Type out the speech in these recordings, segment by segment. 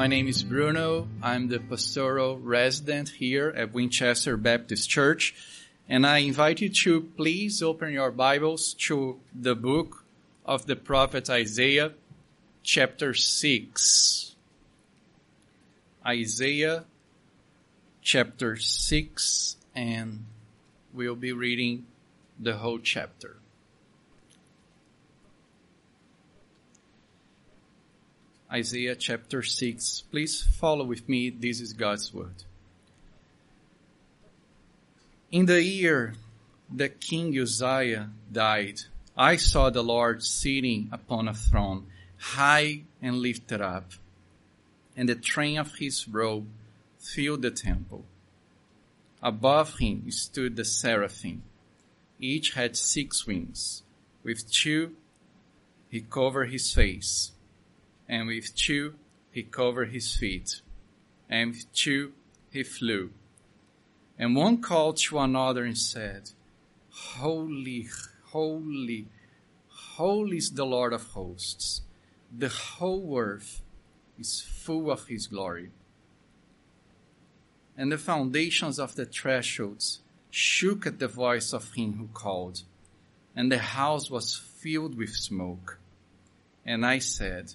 My name is Bruno. I'm the pastoral resident here at Winchester Baptist Church. And I invite you to please open your Bibles to the book of the prophet Isaiah, chapter 6. Isaiah, chapter 6, and we'll be reading the whole chapter. Isaiah chapter 6. Please follow with me. This is God's word. In the year that King Uzziah died, I saw the Lord sitting upon a throne, high and lifted up, and the train of his robe filled the temple. Above him stood the seraphim. Each had six wings. With two he covered his face and with two he covered his feet, and with two he flew. And one called to another and said, Holy, holy, holy is the Lord of hosts. The whole earth is full of his glory. And the foundations of the thresholds shook at the voice of him who called, and the house was filled with smoke. And I said,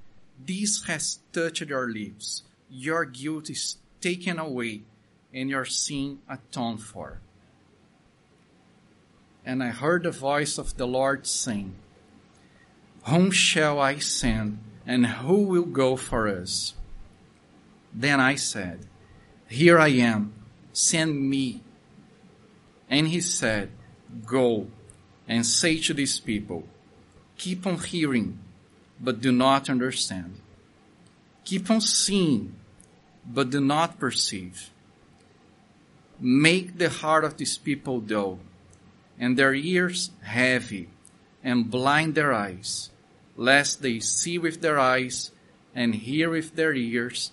this has touched your lips. Your guilt is taken away and your sin atoned for. And I heard the voice of the Lord saying, Whom shall I send and who will go for us? Then I said, Here I am, send me. And he said, Go and say to these people, Keep on hearing but do not understand. Keep on seeing, but do not perceive. Make the heart of these people dull, and their ears heavy, and blind their eyes, lest they see with their eyes, and hear with their ears,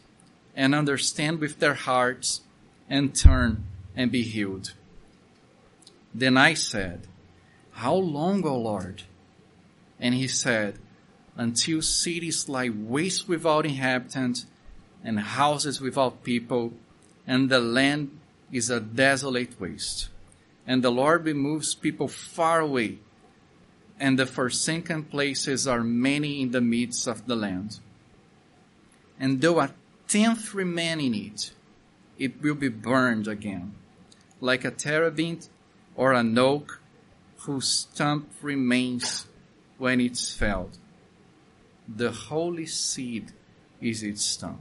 and understand with their hearts, and turn and be healed. Then I said, How long, O Lord? And he said, until cities lie waste without inhabitants and houses without people, and the land is a desolate waste. And the Lord removes people far away, and the forsaken places are many in the midst of the land. And though a tenth remain in it, it will be burned again, like a terebinth or an oak whose stump remains when it's felled the holy seed is its stump.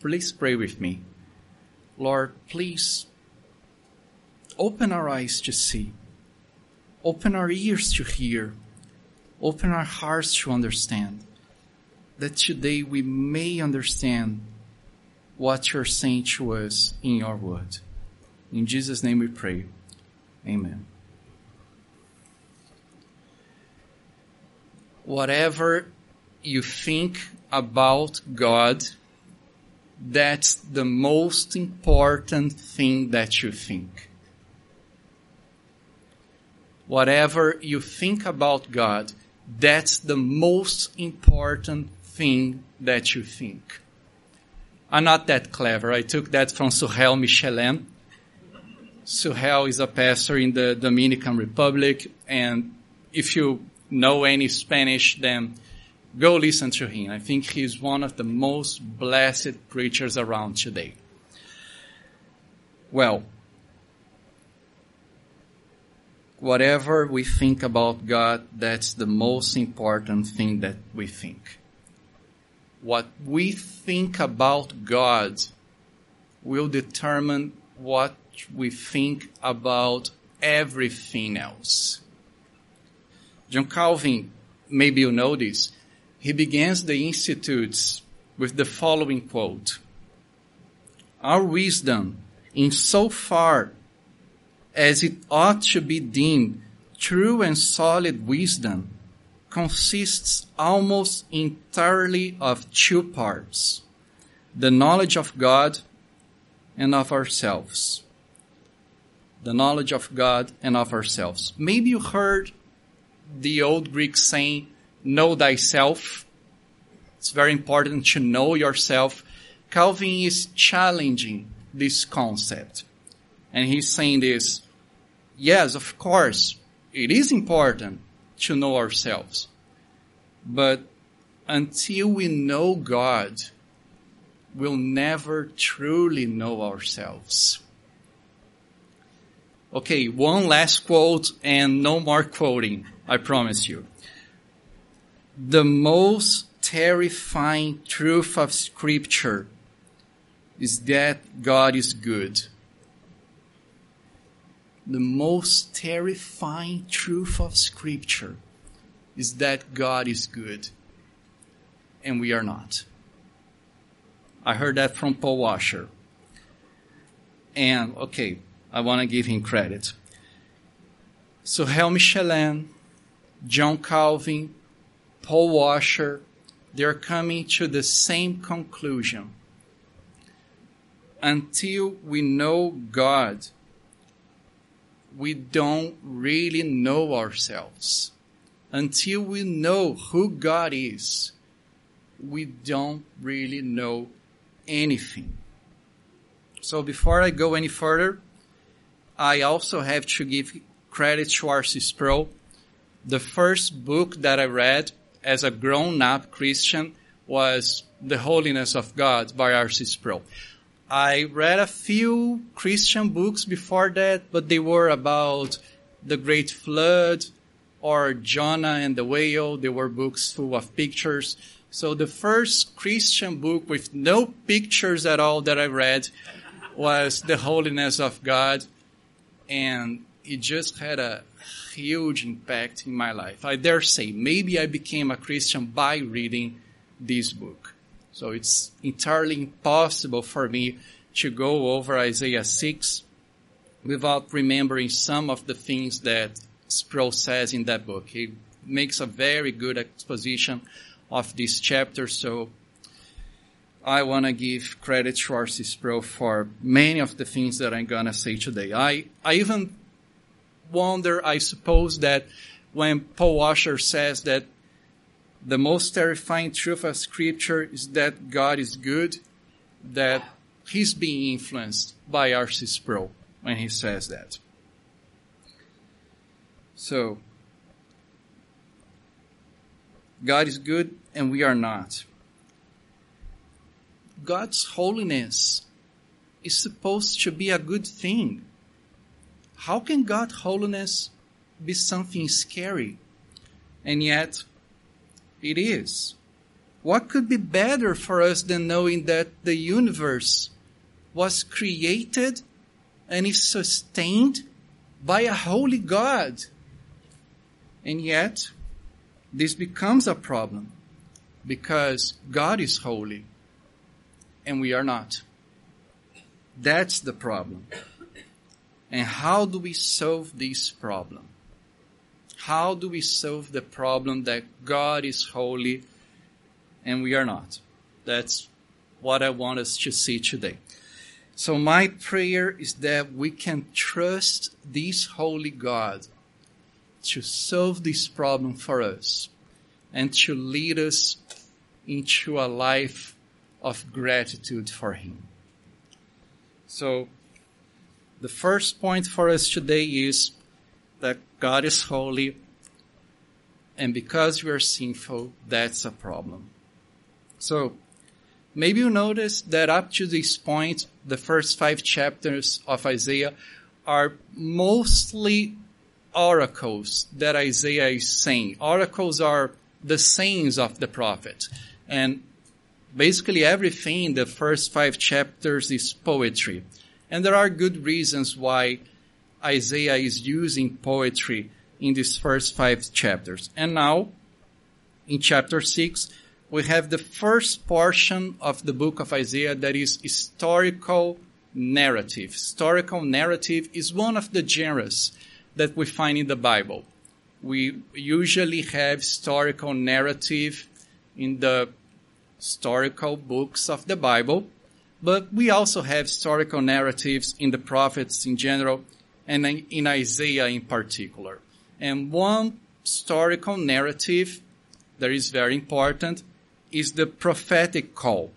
Please pray with me. Lord, please open our eyes to see, open our ears to hear, open our hearts to understand, that today we may understand what you're saying to us in your word. In Jesus' name we pray. Amen. Whatever you think about God, that's the most important thing that you think. Whatever you think about God, that's the most important thing that you think. I'm not that clever. I took that from Sugel Michelén. Sugel is a pastor in the Dominican Republic, and if you know any Spanish, then Go listen to him. I think he's one of the most blessed preachers around today. Well, whatever we think about God, that's the most important thing that we think. What we think about God will determine what we think about everything else. John Calvin, maybe you know this, he begins the institutes with the following quote Our wisdom, in so far as it ought to be deemed true and solid wisdom, consists almost entirely of two parts the knowledge of God and of ourselves. The knowledge of God and of ourselves. Maybe you heard the old Greek saying, know thyself. It's very important to know yourself. Calvin is challenging this concept. And he's saying this, yes, of course, it is important to know ourselves. But until we know God, we'll never truly know ourselves. Okay, one last quote and no more quoting, I promise you. The most terrifying truth of scripture is that God is good. The most terrifying truth of scripture is that God is good and we are not. I heard that from Paul Washer. And okay, I want to give him credit. So Hal Michelén, John Calvin, Paul Washer, they're coming to the same conclusion. Until we know God, we don't really know ourselves. Until we know who God is, we don't really know anything. So before I go any further, I also have to give credit to R.C. Sproul. The first book that I read as a grown up Christian was The Holiness of God by R.C. Sproul. I read a few Christian books before that, but they were about the Great Flood or Jonah and the Whale. They were books full of pictures. So the first Christian book with no pictures at all that I read was The Holiness of God. And it just had a huge impact in my life. I dare say maybe I became a Christian by reading this book. So it's entirely impossible for me to go over Isaiah 6 without remembering some of the things that Sproul says in that book. He makes a very good exposition of this chapter. So I want to give credit to R.C. Sproul for many of the things that I'm going to say today. I, I even wonder, I suppose, that when Paul Washer says that the most terrifying truth of Scripture is that God is good, that he's being influenced by R.C. Sproul when he says that. So, God is good and we are not. God's holiness is supposed to be a good thing. How can God's holiness be something scary? And yet, it is. What could be better for us than knowing that the universe was created and is sustained by a holy God? And yet, this becomes a problem because God is holy and we are not. That's the problem. And how do we solve this problem? How do we solve the problem that God is holy and we are not? That's what I want us to see today. So my prayer is that we can trust this holy God to solve this problem for us and to lead us into a life of gratitude for Him. So, the first point for us today is that God is holy, and because we are sinful, that's a problem. So, maybe you notice that up to this point, the first five chapters of Isaiah are mostly oracles that Isaiah is saying. Oracles are the sayings of the prophet. And basically everything in the first five chapters is poetry. And there are good reasons why Isaiah is using poetry in these first five chapters. And now, in chapter six, we have the first portion of the book of Isaiah that is historical narrative. Historical narrative is one of the genres that we find in the Bible. We usually have historical narrative in the historical books of the Bible, but we also have historical narratives in the prophets in general and in Isaiah in particular. And one historical narrative that is very important is the prophetic call.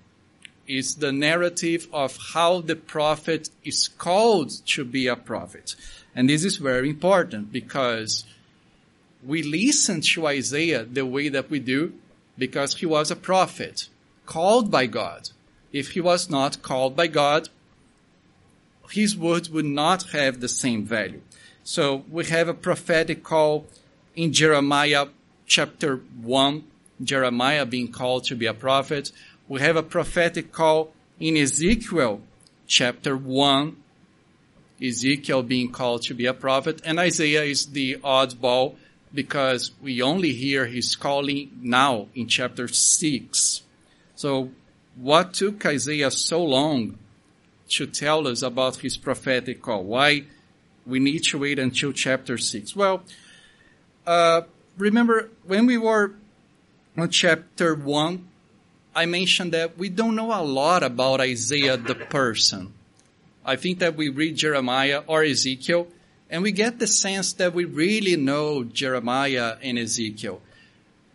It's the narrative of how the prophet is called to be a prophet. And this is very important because we listen to Isaiah the way that we do because he was a prophet called by God. If he was not called by God, his words would not have the same value. So we have a prophetic call in Jeremiah chapter 1, Jeremiah being called to be a prophet. We have a prophetic call in Ezekiel chapter 1, Ezekiel being called to be a prophet, and Isaiah is the oddball because we only hear his calling now in chapter 6. So what took Isaiah so long to tell us about his prophetic call? Why we need to wait until chapter 6? Well, uh, remember when we were on chapter 1, I mentioned that we don't know a lot about Isaiah the person. I think that we read Jeremiah or Ezekiel and we get the sense that we really know Jeremiah and Ezekiel.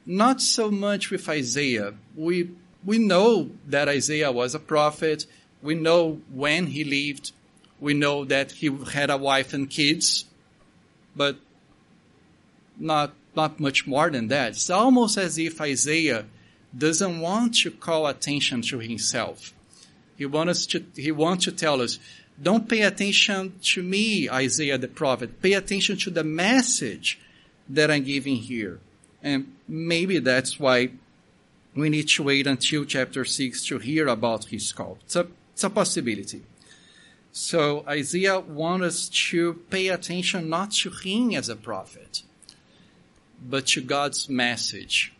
Not so much with Isaiah. We, we know that Isaiah was a prophet. We know when he lived. We know that he had a wife and kids, but not, not much more than that. It's almost as if Isaiah doesn't want to call attention to himself. He wants to, he wants to tell us, don't pay attention to me, Isaiah the prophet. Pay attention to the message that I'm giving here. And maybe that's why we need to wait until chapter 6 to hear about his call. It's a, it's a possibility. So Isaiah wants us to pay attention not to him as a prophet, but to God's message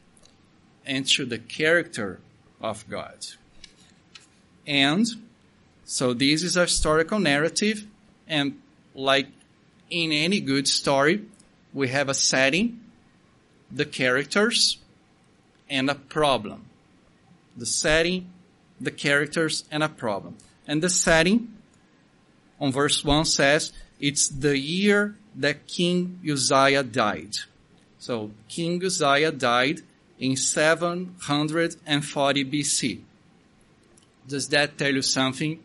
and to the character of God. And so this is a historical narrative and like in any good story, we have a setting, the characters, and a problem. The setting, the characters, and a problem. And the setting on verse 1 says, it's the year that King Uzziah died. So King Uzziah died in 740 BC. Does that tell you something?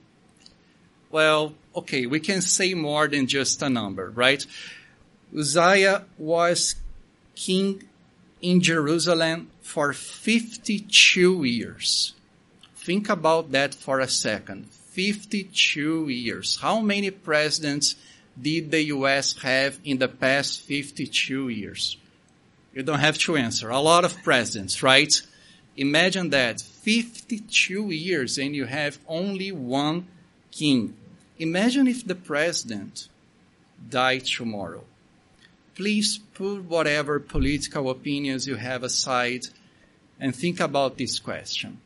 Well, okay, we can say more than just a number, right? Uzziah was king in Jerusalem for 52 years. Think about that for a second. 52 years. How many presidents did the US have in the past 52 years? You don't have to answer. A lot of presidents, right? Imagine that. 52 years and you have only one king. Imagine if the president died tomorrow. Please put whatever political opinions you have aside and think about this question.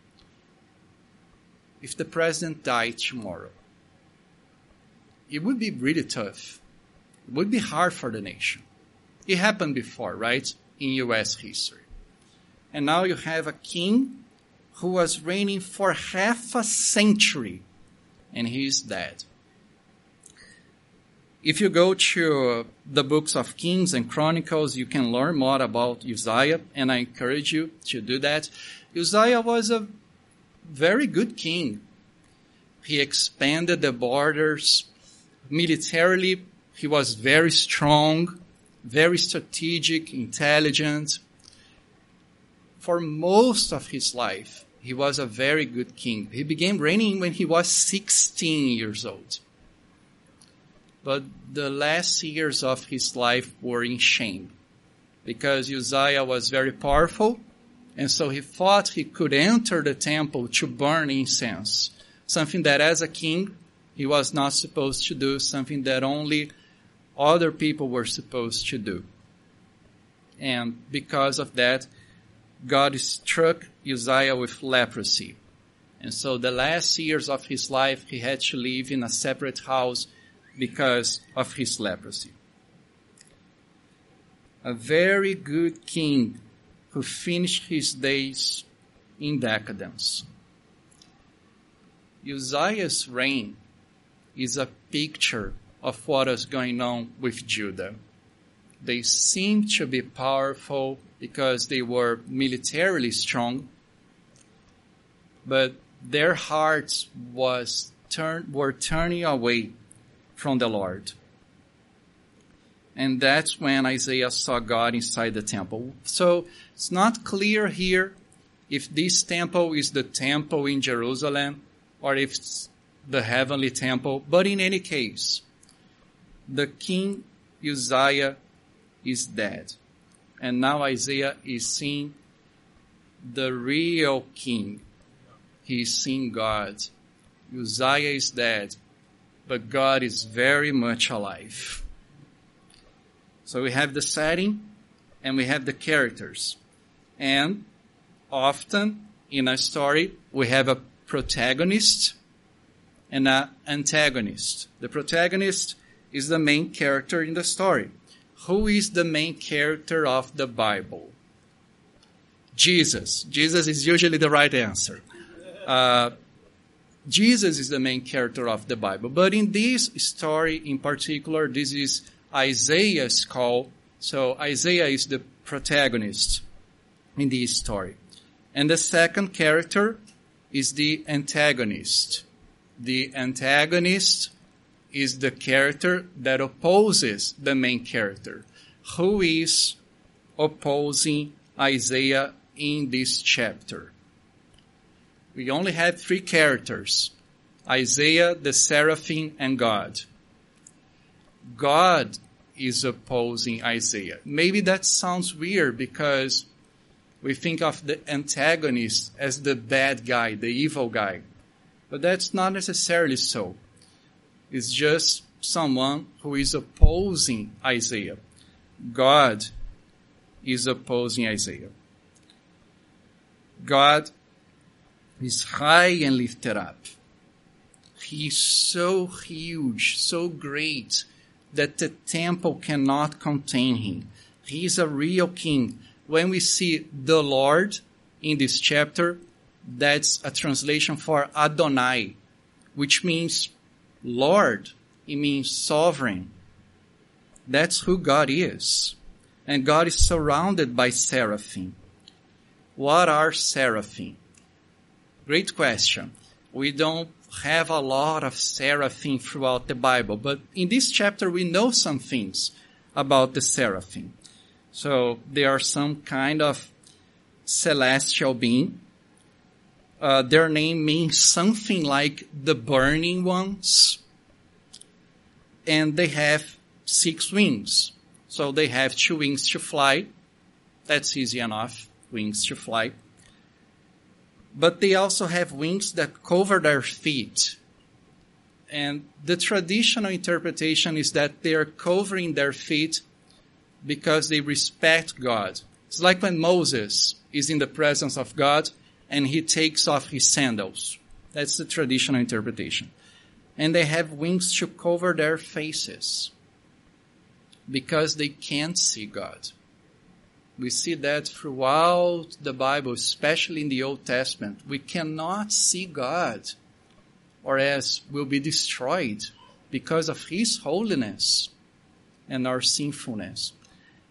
If the president died tomorrow, it would be really tough. It would be hard for the nation. It happened before, right? In US history. And now you have a king who was reigning for half a century and he is dead. If you go to the books of Kings and Chronicles, you can learn more about Uzziah, and I encourage you to do that. Uzziah was a very good king. He expanded the borders militarily. He was very strong, very strategic, intelligent. For most of his life, he was a very good king. He began reigning when he was 16 years old but the last years of his life were in shame because Uzziah was very powerful and so he thought he could enter the temple to burn incense, something that as a king he was not supposed to do, something that only other people were supposed to do. And because of that, God struck Uzziah with leprosy. And so the last years of his life, he had to live in a separate house because of his leprosy. A very good king who finished his days in decadence. Uzziah's reign is a picture of what is going on with Judah. They seemed to be powerful because they were militarily strong, but their hearts was turn, were turning away from the Lord. And that's when Isaiah saw God inside the temple. So it's not clear here if this temple is the temple in Jerusalem or if it's the heavenly temple. But in any case, the king Uzziah is dead. And now Isaiah is seeing the real king. He's seeing God. Uzziah is dead, but God is very much alive. So we have the setting and we have the characters. And often in a story, we have a protagonist and an antagonist. The protagonist is the main character in the story. Who is the main character of the Bible? Jesus. Jesus is usually the right answer. Uh, Jesus is the main character of the Bible. But in this story in particular, this is Isaiah's call. So Isaiah is the protagonist in this story. And the second character is the antagonist. The antagonist is the character that opposes the main character. Who is opposing Isaiah in this chapter? We only have three characters Isaiah, the seraphim, and God. God is opposing Isaiah. Maybe that sounds weird because we think of the antagonist as the bad guy, the evil guy. But that's not necessarily so It's just someone who is opposing Isaiah. God is opposing Isaiah. God is high and lifted up. He's so huge, so great that the temple cannot contain him. He is a real king. When we see the Lord in this chapter, that's a translation for Adonai, which means Lord, it means sovereign. That's who God is. And God is surrounded by seraphim. What are seraphim? Great question. We don't have a lot of seraphim throughout the Bible, but in this chapter we know some things about the seraphim. So they are some kind of celestial being uh, their name means something like the burning ones. And they have six wings. So they have two wings to fly. That's easy enough. Wings to fly. But they also have wings that cover their feet. And the traditional interpretation is that they are covering their feet because they respect God. It's like when Moses is in the presence of God and he takes off his sandals. That's the traditional interpretation. And they have wings to cover their faces because they can't see God. We see that throughout the Bible, especially in the Old Testament. We cannot see God or else we'll be destroyed because of His holiness and our sinfulness.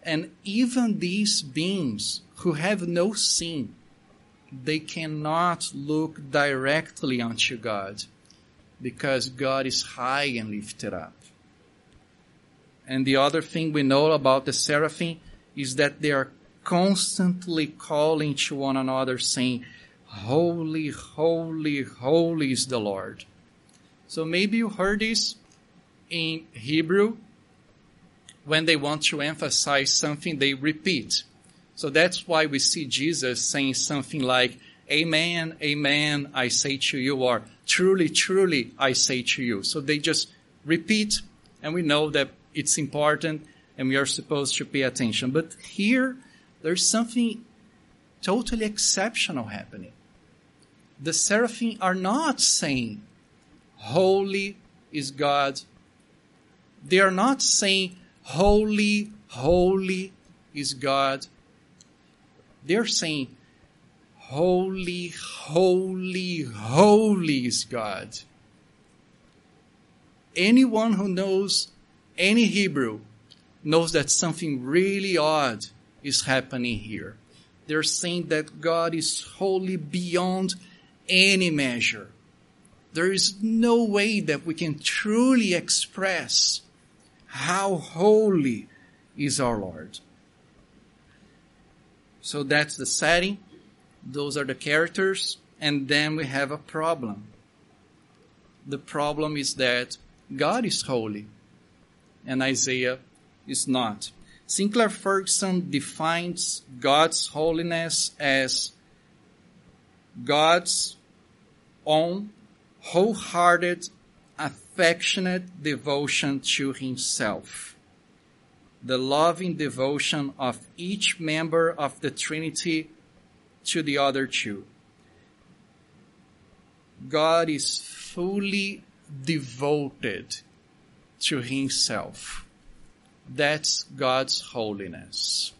And even these beings who have no sin they cannot look directly unto God because God is high and lifted up. And the other thing we know about the seraphim is that they are constantly calling to one another saying, Holy, holy, holy is the Lord. So maybe you heard this in Hebrew. When they want to emphasize something, they repeat. So that's why we see Jesus saying something like, Amen, amen, I say to you, or truly, truly, I say to you. So they just repeat, and we know that it's important and we are supposed to pay attention. But here, there's something totally exceptional happening. The seraphim are not saying, Holy is God. They are not saying, Holy, holy is God. They're saying, Holy, holy, holy is God. Anyone who knows any Hebrew knows that something really odd is happening here. They're saying that God is holy beyond any measure. There is no way that we can truly express how holy is our Lord. So that's the setting. Those are the characters. And then we have a problem. The problem is that God is holy and Isaiah is not. Sinclair Ferguson defines God's holiness as God's own wholehearted, affectionate devotion to Himself. The loving devotion of each member of the Trinity to the other two. God is fully devoted to Himself. That's God's holiness.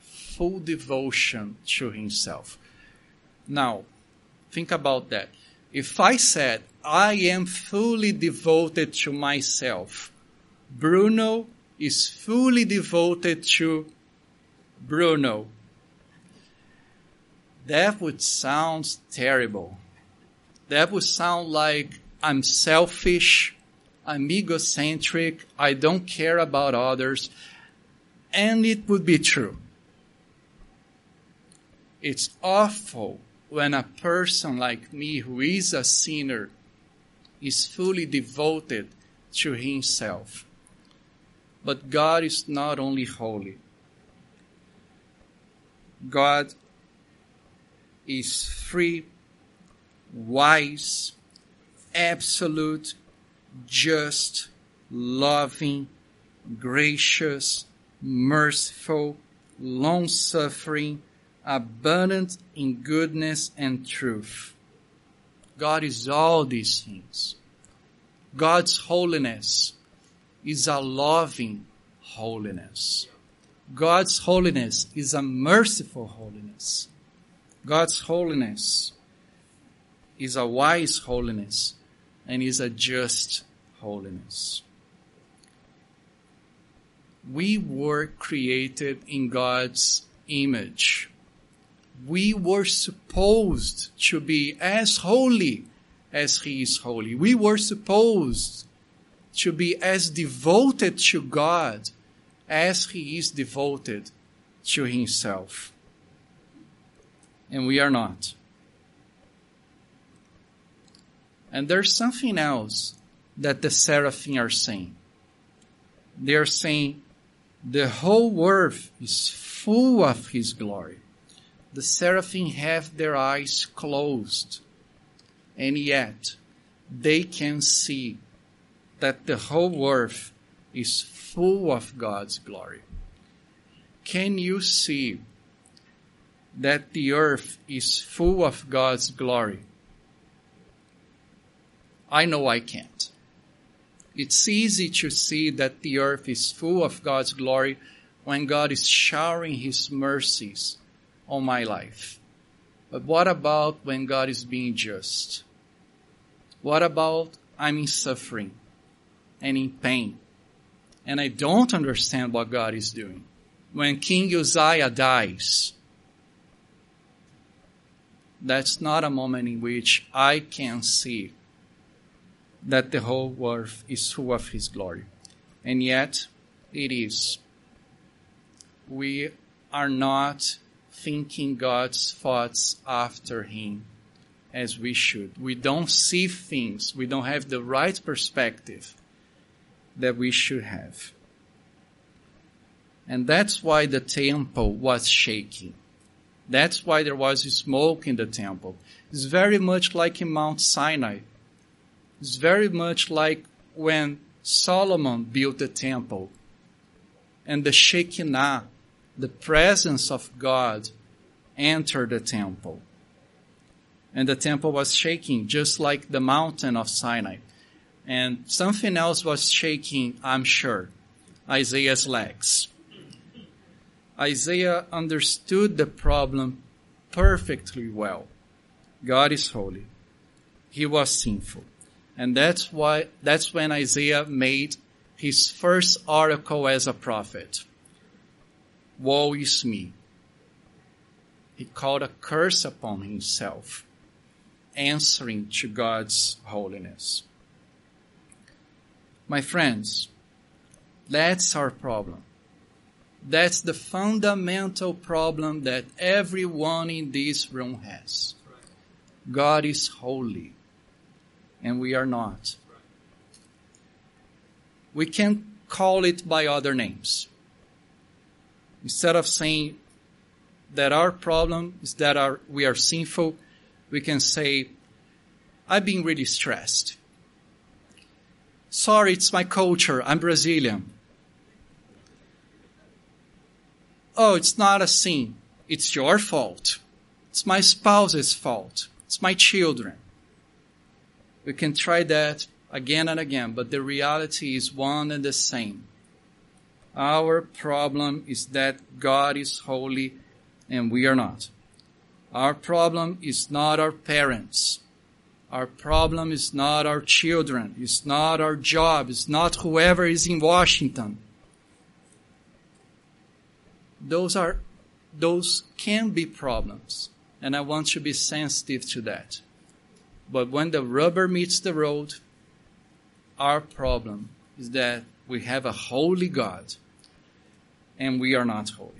Full devotion to Himself. Now, think about that. If I said, I am fully devoted to myself, Bruno is fully devoted to Bruno, that would sound terrible. That would sound like I'm selfish, I'm egocentric, I don't care about others, and it would be true. It's awful when a person like me, who is a sinner, is fully devoted to himself. But God is not only holy, God is free, wise, absolute, just, loving, gracious, merciful, long suffering, abundant in goodness and truth. God is all these things. God's holiness is a loving holiness. God's holiness is a merciful holiness. God's holiness is a wise holiness and is a just holiness. We were created in God's image we were supposed to be as holy as He is holy. We were supposed to be as devoted to God as He is devoted to Himself. And we are not. And there's something else that the seraphim are saying. They are saying the whole earth is full of His glory the seraphim have their eyes closed, and yet they can see that the whole earth is full of God's glory. Can you see that the earth is full of God's glory? I know I can't. It's easy to see that the earth is full of God's glory when God is showering His mercies on my life. But what about when God is being just? What about I'm in suffering and in pain and I don't understand what God is doing? When King Uzziah dies, that's not a moment in which I can see that the whole earth is full of His glory. And yet, it is. We are not thinking God's thoughts after Him as we should. We don't see things, we don't have the right perspective that we should have. And that's why the temple was shaking. That's why there was smoke in the temple. It's very much like in Mount Sinai. It's very much like when Solomon built the temple and the Shekinah the presence of God entered the temple. And the temple was shaking, just like the mountain of Sinai. And something else was shaking, I'm sure Isaiah's legs. Isaiah understood the problem perfectly well. God is holy. He was sinful. And that's why, that's when Isaiah made his first article as a prophet. Woe is me. He called a curse upon himself, answering to God's holiness. My friends, that's our problem. That's the fundamental problem that everyone in this room has. God is holy, and we are not. We can call it by other names. Instead of saying that our problem is that our, we are sinful, we can say, I've been really stressed. Sorry, it's my culture. I'm Brazilian. Oh, it's not a sin. It's your fault. It's my spouse's fault. It's my children. We can try that again and again, but the reality is one and the same. Our problem is that God is holy and we are not. Our problem is not our parents. Our problem is not our children. It's not our job. It's not whoever is in Washington those are those can be problems and i want to be sensitive to that but when the rubber meets the road our problem is that we have a holy god and we are not holy.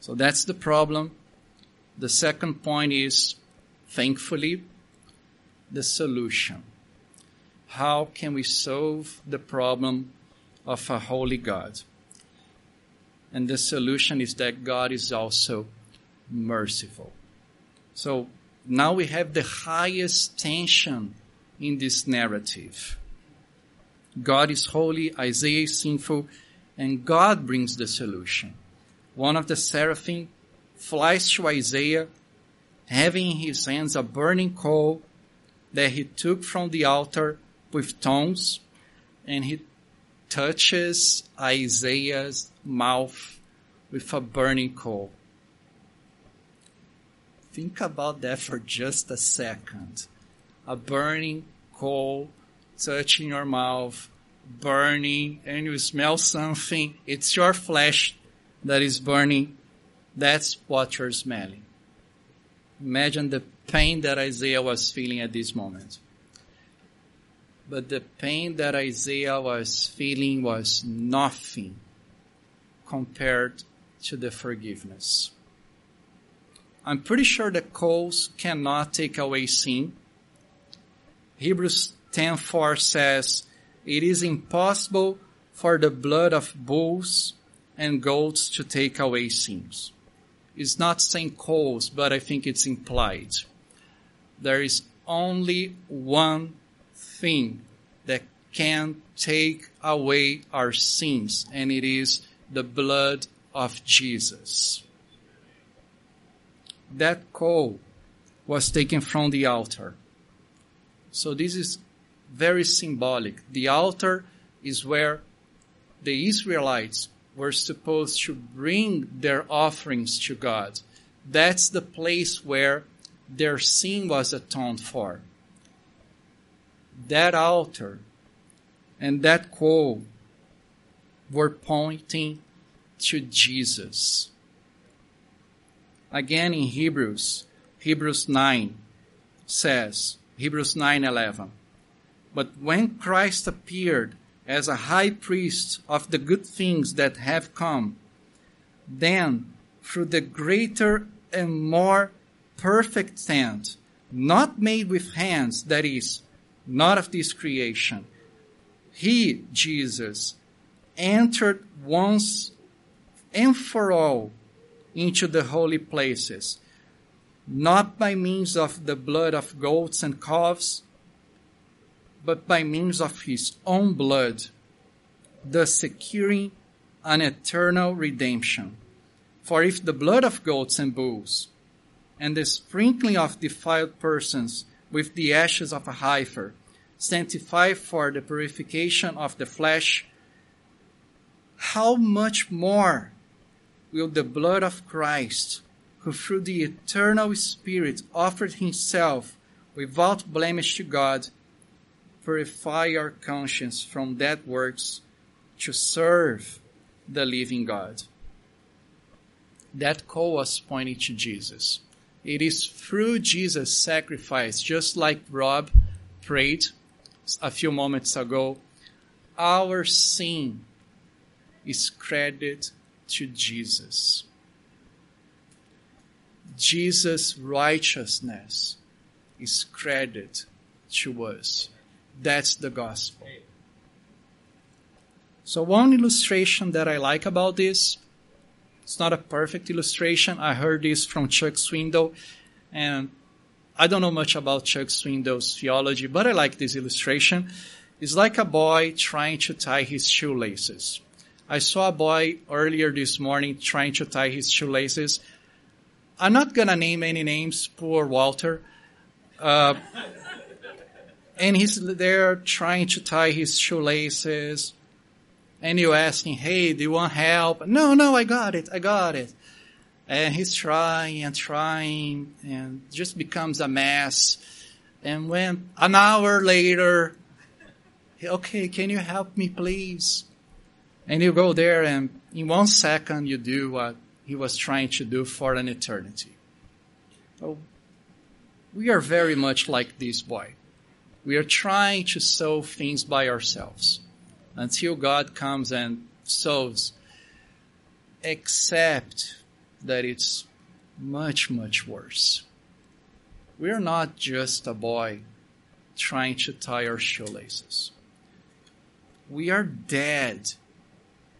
So that's the problem. The second point is thankfully the solution. How can we solve the problem of a holy god? And the solution is that God is also merciful. So now we have the highest tension in this narrative. God is holy, Isaiah is sinful, and God brings the solution. One of the seraphim flies to Isaiah, having in his hands a burning coal that he took from the altar with tongs, and he touches Isaiah's mouth with a burning coal. Think about that for just a second. A burning coal touching your mouth, burning, and you smell something. It's your flesh that is burning. That's what you're smelling. Imagine the pain that Isaiah was feeling at this moment. But the pain that Isaiah was feeling was nothing compared to the forgiveness. I'm pretty sure that coals cannot take away sin. Hebrews 10:4 says, "It is impossible for the blood of bulls and goats to take away sins." It's not saying coals, but I think it's implied. There is only one thing that can take away our sins, and it is the blood of Jesus. That coal was taken from the altar. So this is very symbolic. The altar is where the Israelites were supposed to bring their offerings to God. That's the place where their sin was atoned for that altar and that coal were pointing to Jesus. Again in Hebrews, Hebrews 9 says, Hebrews 9:11. But when Christ appeared as a high priest of the good things that have come, then through the greater and more perfect tent, not made with hands, that is, not of this creation. He, Jesus, entered once and for all into the holy places, not by means of the blood of goats and calves, but by means of his own blood, thus securing an eternal redemption. For if the blood of goats and bulls, and the sprinkling of defiled persons with the ashes of a heifer, sanctify for the purification of the flesh, how much more will the blood of Christ, who through the eternal Spirit offered himself without blemish to God, purify our conscience from dead works to serve the living God. That call was pointing to Jesus. It is through Jesus' sacrifice, just like Rob prayed a few moments ago, our sin is credited to Jesus. Jesus' righteousness is credited to us. That's the gospel. So one illustration that I like about this, it's not a perfect illustration. I heard this from Chuck Swindoll and I don't know much about Chuck Swindoll's theology, but I like this illustration. It's like a boy trying to tie his shoelaces. I saw a boy earlier this morning trying to tie his shoelaces. I'm not gonna name any names, poor Walter. Uh, and he's there trying to tie his shoelaces. And you asking, hey, do you want help? No, no, I got it, I got it. And he's trying and trying and just becomes a mess. And when an hour later, okay, can you help me please? And you go there and in one second you do what he was trying to do for an eternity. Oh, we are very much like this boy. We are trying to solve things by ourselves until God comes and solves, except that it's much, much worse. We are not just a boy trying to tie our shoelaces. We are dead.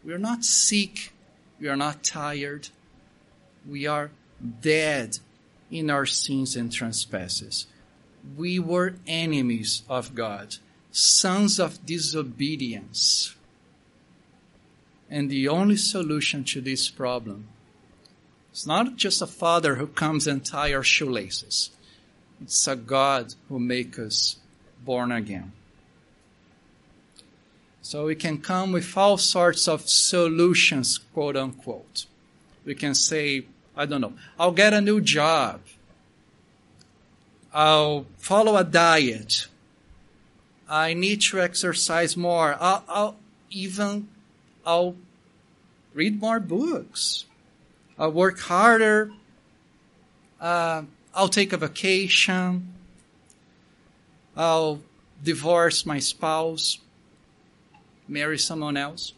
We are not sick. We are not tired. We are dead in our sins and trespasses. We were enemies of God, sons of disobedience. And the only solution to this problem is not just a father who comes and ties our shoelaces. It's a God who makes us born again. So we can come with all sorts of solutions, quote unquote. We can say, I don't know, I'll get a new job. I'll follow a diet. I need to exercise more. I'll, I'll even, I'll read more books. I'll work harder. Uh, I'll take a vacation. I'll divorce my spouse. Marry someone else.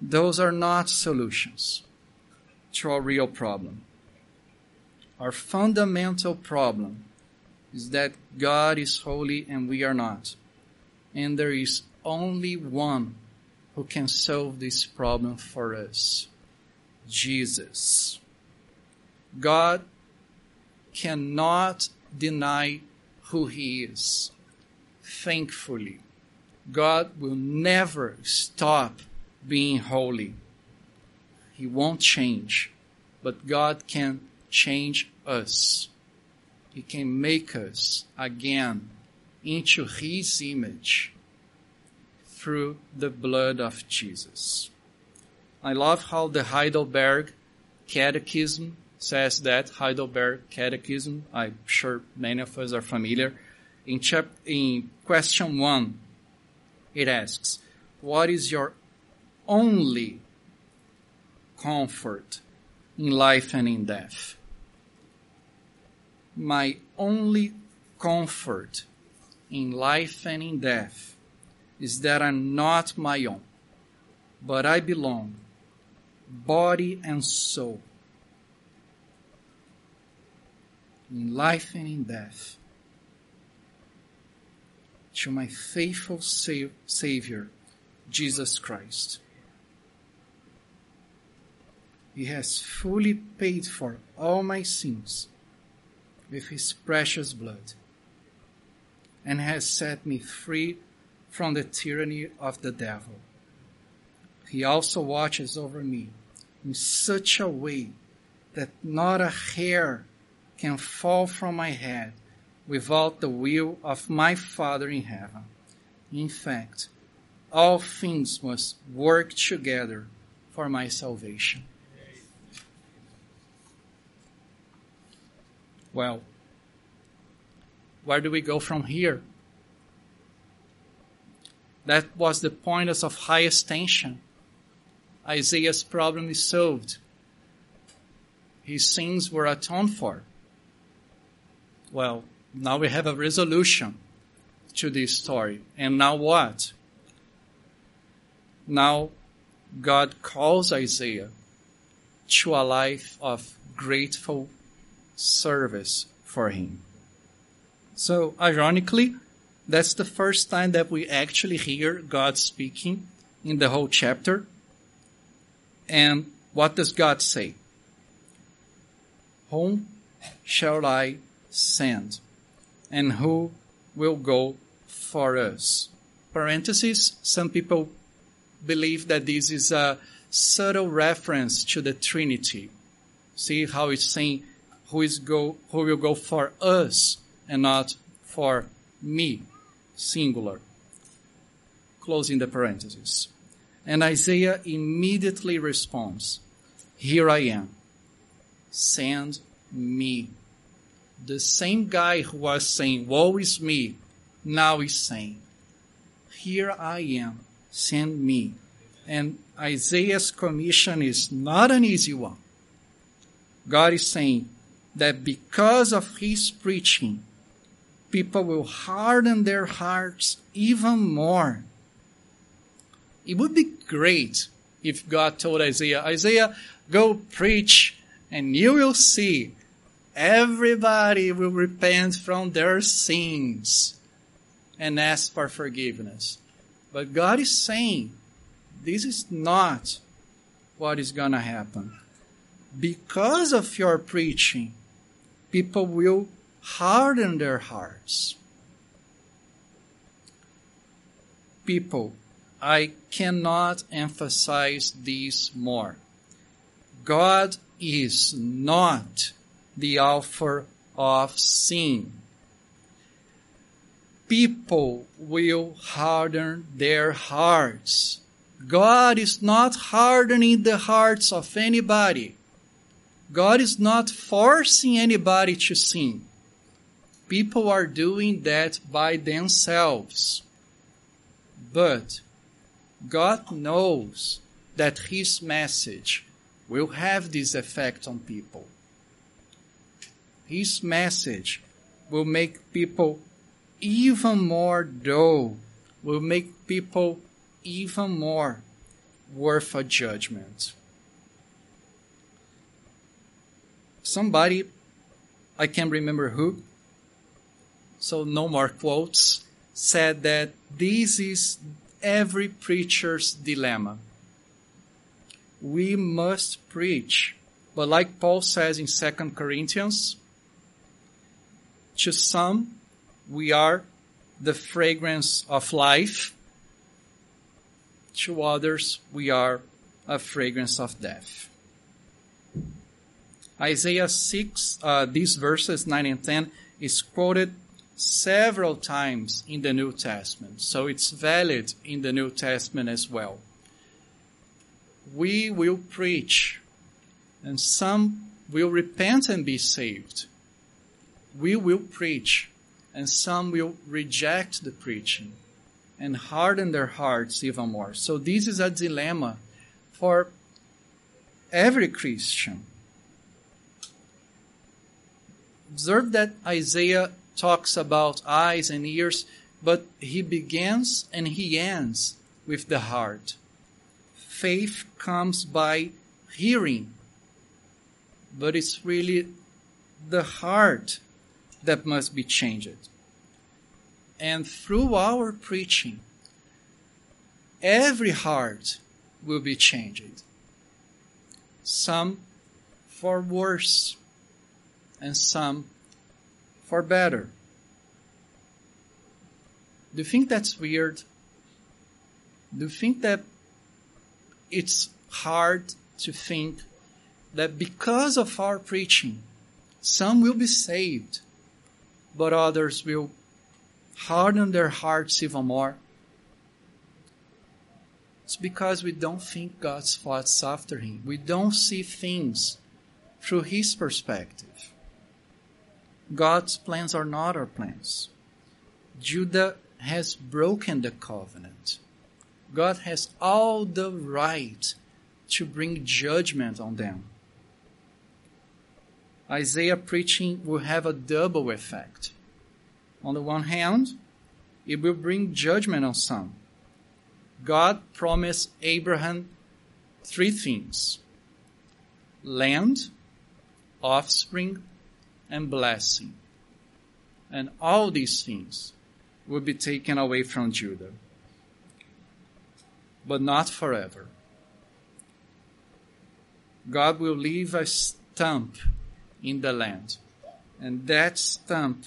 Those are not solutions to our real problem. Our fundamental problem is that God is holy and we are not. And there is only one who can solve this problem for us Jesus. God cannot deny who He is. Thankfully, God will never stop being holy. He won't change, but God can change us. He can make us again into His image through the blood of Jesus. I love how the Heidelberg Catechism says that. Heidelberg Catechism, I'm sure many of us are familiar. In, chap- in question one, it asks, What is your only comfort in life and in death? my only comfort in life and in death is that I'm not my own, but I belong, body and soul, in life and in death, to my faithful Savior, Jesus Christ. He has fully paid for all my sins with his precious blood and has set me free from the tyranny of the devil. He also watches over me in such a way that not a hair can fall from my head without the will of my Father in heaven. In fact, all things must work together for my salvation. Well, where do we go from here? That was the point of highest tension. Isaiah's problem is solved. His sins were atoned for. Well, now we have a resolution to this story. And now what? Now God calls Isaiah to a life of grateful service for him. So, ironically, that's the first time that we actually hear God speaking in the whole chapter. And what does God say? Whom shall I send? And who will go for us? Parenthesis, some people believe that this is a subtle reference to the Trinity. See how it's saying who is go who will go for us and not for me, singular. Closing the parentheses. And Isaiah immediately responds, Here I am. Send me. The same guy who was saying, Woe is me, now is saying, Here I am send me. And Isaiah's commission is not an easy one. God is saying that because of his preaching, people will harden their hearts even more. It would be great if God told Isaiah, Isaiah, go preach and you will see everybody will repent from their sins and ask for forgiveness. But God is saying this is not what is going to happen. Because of your preaching, people will harden their hearts. People, I cannot emphasize this more. God is not the author of sin people will harden their hearts. God is not hardening the hearts of anybody. God is not forcing anybody to sin. People are doing that by themselves. But God knows that His message will have this effect on people. His message will make people even more dull will make people even more worth a judgment. Somebody, I can't remember who, so no more quotes, said that this is every preacher's dilemma. We must preach, but like Paul says in 2 Corinthians, to some we are the fragrance of life. To others, we are a fragrance of death. Isaiah 6, uh, these verses 9 and 10 is quoted several times in the New Testament, so it's valid in the New Testament as well. We will preach, and some will repent and be saved. We will preach, and some will reject the preaching and harden their hearts even more. So, this is a dilemma for every Christian. Observe that Isaiah talks about eyes and ears, but he begins and he ends with the heart. Faith comes by hearing, but it's really the heart that must be changed. And through our preaching, every heart will be changed. Some for worse, and some for better. Do you think that's weird? Do you think that it's hard to think that because of our preaching, some will be saved, but others will harden their hearts even more. It's because we don't think God's thoughts after Him. We don't see things through His perspective. God's plans are not our plans. Judah has broken the covenant. God has all the right to bring judgment on them. Isaiah preaching will have a double effect. On the one hand, it will bring judgment on some. God promised Abraham three things land, offspring, and blessing. And all these things will be taken away from Judah. But not forever. God will leave a stump in the land, and that stump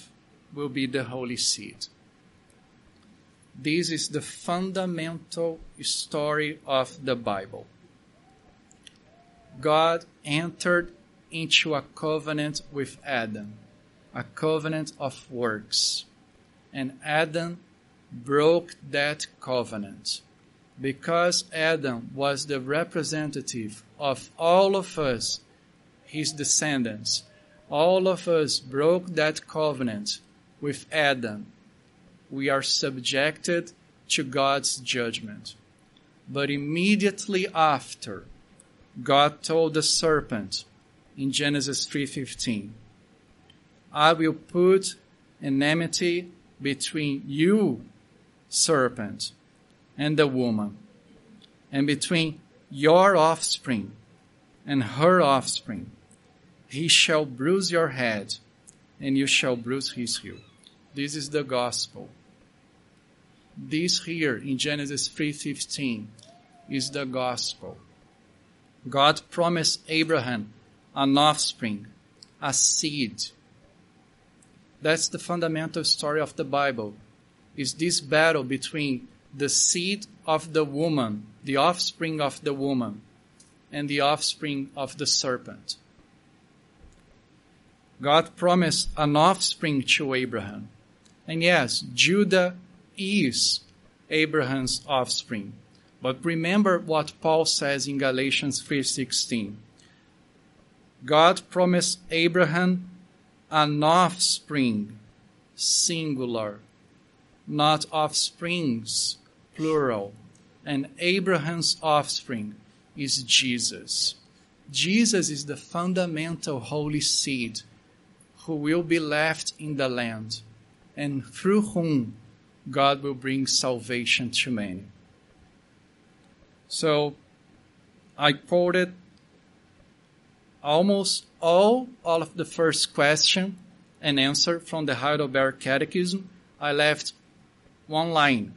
will be the holy seed. This is the fundamental story of the Bible. God entered into a covenant with Adam, a covenant of works. And Adam broke that covenant. Because Adam was the representative of all of us, his descendants, all of us broke that covenant with Adam. We are subjected to God's judgment. But immediately after, God told the serpent in Genesis 3:15, I will put an enmity between you, serpent, and the woman, and between your offspring and her offspring. He shall bruise your head, and you shall bruise his heel. This is the gospel. This here in Genesis 3:15 is the gospel. God promised Abraham an offspring, a seed. That's the fundamental story of the Bible. Is this battle between the seed of the woman, the offspring of the woman, and the offspring of the serpent. God promised an offspring to Abraham. And yes, Judah is Abraham's offspring. But remember what Paul says in Galatians 3:16. God promised Abraham an offspring, singular, not offsprings, plural. And Abraham's offspring is Jesus. Jesus is the fundamental holy seed who will be left in the land and through whom God will bring salvation to many. So I quoted almost all, all of the first question and answer from the Heidelberg Catechism. I left one line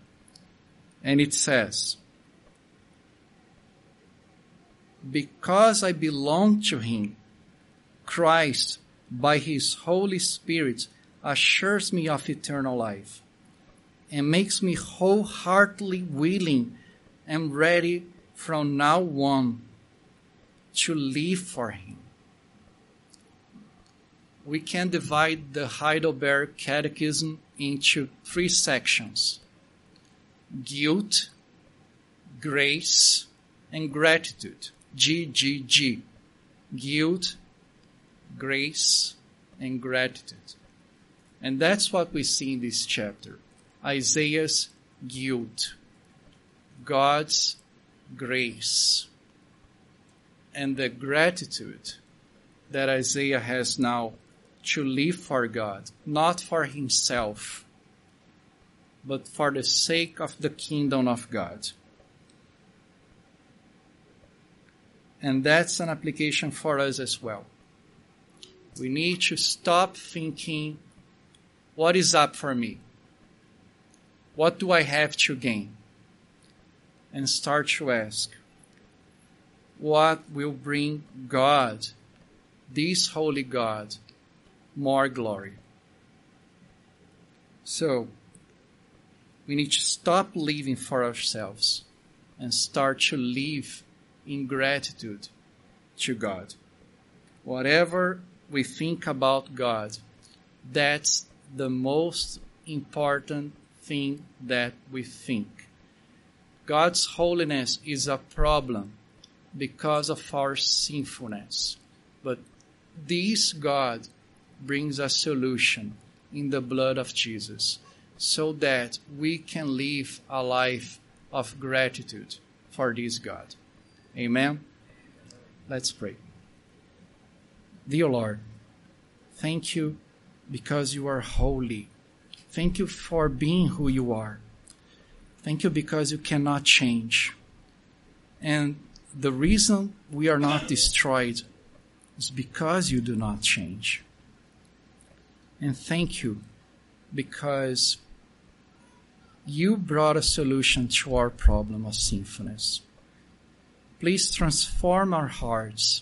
and it says, Because I belong to Him, Christ, by His Holy Spirit, assures me of eternal life and makes me wholeheartedly willing and ready from now on to live for Him. We can divide the Heidelberg Catechism into three sections guilt, grace, and gratitude. G, G, G. Guilt, grace, and gratitude. And that's what we see in this chapter. Isaiah's guilt, God's grace, and the gratitude that Isaiah has now to live for God, not for himself, but for the sake of the kingdom of God. And that's an application for us as well. We need to stop thinking, what is up for me? What do I have to gain? And start to ask, what will bring God, this holy God, more glory? So, we need to stop living for ourselves and start to live in gratitude to God. Whatever we think about God, that's the most important thing that we think. God's holiness is a problem because of our sinfulness. But this God brings a solution in the blood of Jesus so that we can live a life of gratitude for this God. Amen. Let's pray. Dear Lord, thank you because you are holy. Thank you for being who you are. Thank you because you cannot change. And the reason we are not destroyed is because you do not change. And thank you because you brought a solution to our problem of sinfulness. Please transform our hearts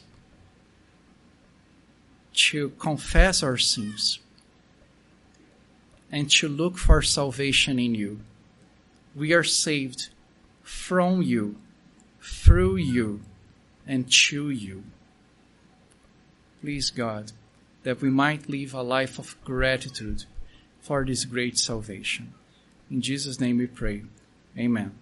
to confess our sins and to look for salvation in you. We are saved from you, through you, and to you. Please, God, that we might live a life of gratitude for this great salvation. In Jesus' name we pray. Amen.